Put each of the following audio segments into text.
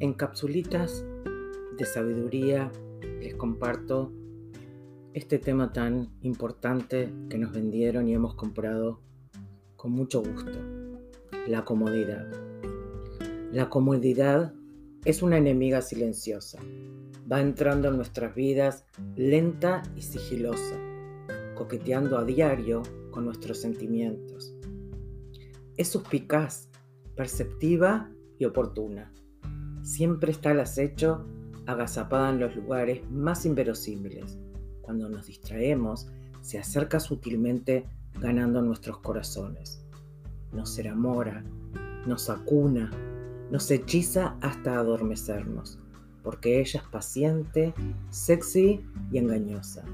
En capsulitas de sabiduría les comparto este tema tan importante que nos vendieron y hemos comprado con mucho gusto, la comodidad. La comodidad es una enemiga silenciosa. Va entrando en nuestras vidas lenta y sigilosa, coqueteando a diario con nuestros sentimientos. Es suspicaz, perceptiva y oportuna. Siempre está al acecho, agazapada en los lugares más inverosímiles. Cuando nos distraemos, se acerca sutilmente ganando nuestros corazones. Nos enamora, nos acuna, nos hechiza hasta adormecernos, porque ella es paciente, sexy y engañosa,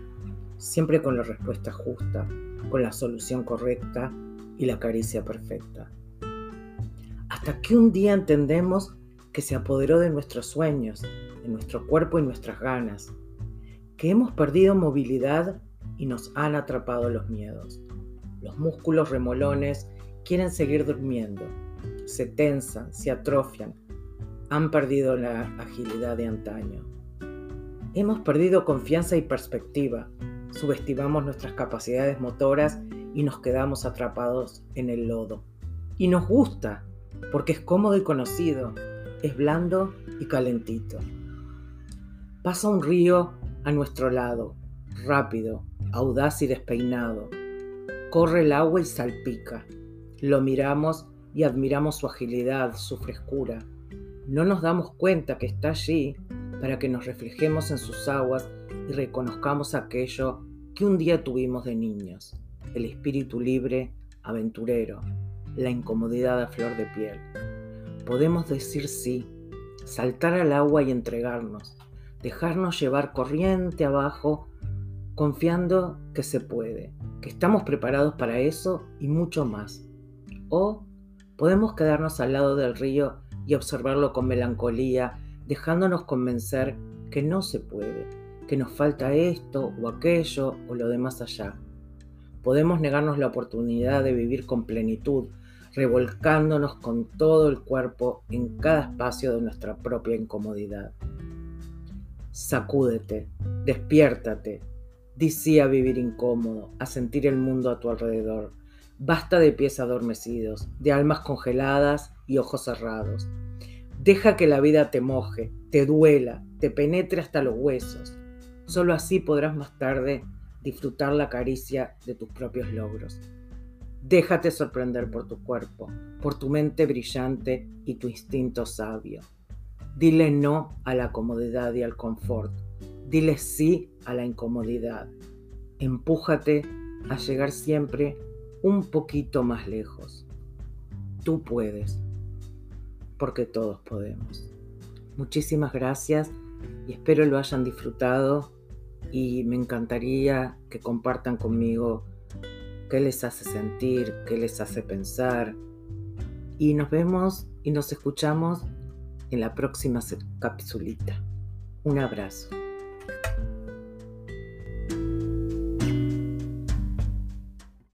siempre con la respuesta justa, con la solución correcta y la caricia perfecta. Hasta que un día entendemos que se apoderó de nuestros sueños, de nuestro cuerpo y nuestras ganas, que hemos perdido movilidad y nos han atrapado los miedos. Los músculos remolones quieren seguir durmiendo, se tensan, se atrofian, han perdido la agilidad de antaño. Hemos perdido confianza y perspectiva, subestimamos nuestras capacidades motoras y nos quedamos atrapados en el lodo. Y nos gusta, porque es cómodo y conocido, es blando y calentito. Pasa un río a nuestro lado, rápido, audaz y despeinado. Corre el agua y salpica. Lo miramos y admiramos su agilidad, su frescura. No nos damos cuenta que está allí para que nos reflejemos en sus aguas y reconozcamos aquello que un día tuvimos de niños, el espíritu libre, aventurero, la incomodidad a flor de piel. Podemos decir sí, saltar al agua y entregarnos, dejarnos llevar corriente abajo, confiando que se puede, que estamos preparados para eso y mucho más. O podemos quedarnos al lado del río y observarlo con melancolía, dejándonos convencer que no se puede, que nos falta esto o aquello o lo demás allá. Podemos negarnos la oportunidad de vivir con plenitud, revolcándonos con todo el cuerpo en cada espacio de nuestra propia incomodidad. Sacúdete, despiértate, di a vivir incómodo, a sentir el mundo a tu alrededor. Basta de pies adormecidos, de almas congeladas y ojos cerrados. Deja que la vida te moje, te duela, te penetre hasta los huesos. Solo así podrás más tarde disfrutar la caricia de tus propios logros. Déjate sorprender por tu cuerpo, por tu mente brillante y tu instinto sabio. Dile no a la comodidad y al confort. Dile sí a la incomodidad. Empújate a llegar siempre un poquito más lejos. Tú puedes, porque todos podemos. Muchísimas gracias y espero lo hayan disfrutado y me encantaría que compartan conmigo qué les hace sentir, qué les hace pensar. Y nos vemos y nos escuchamos en la próxima capsulita. Un abrazo.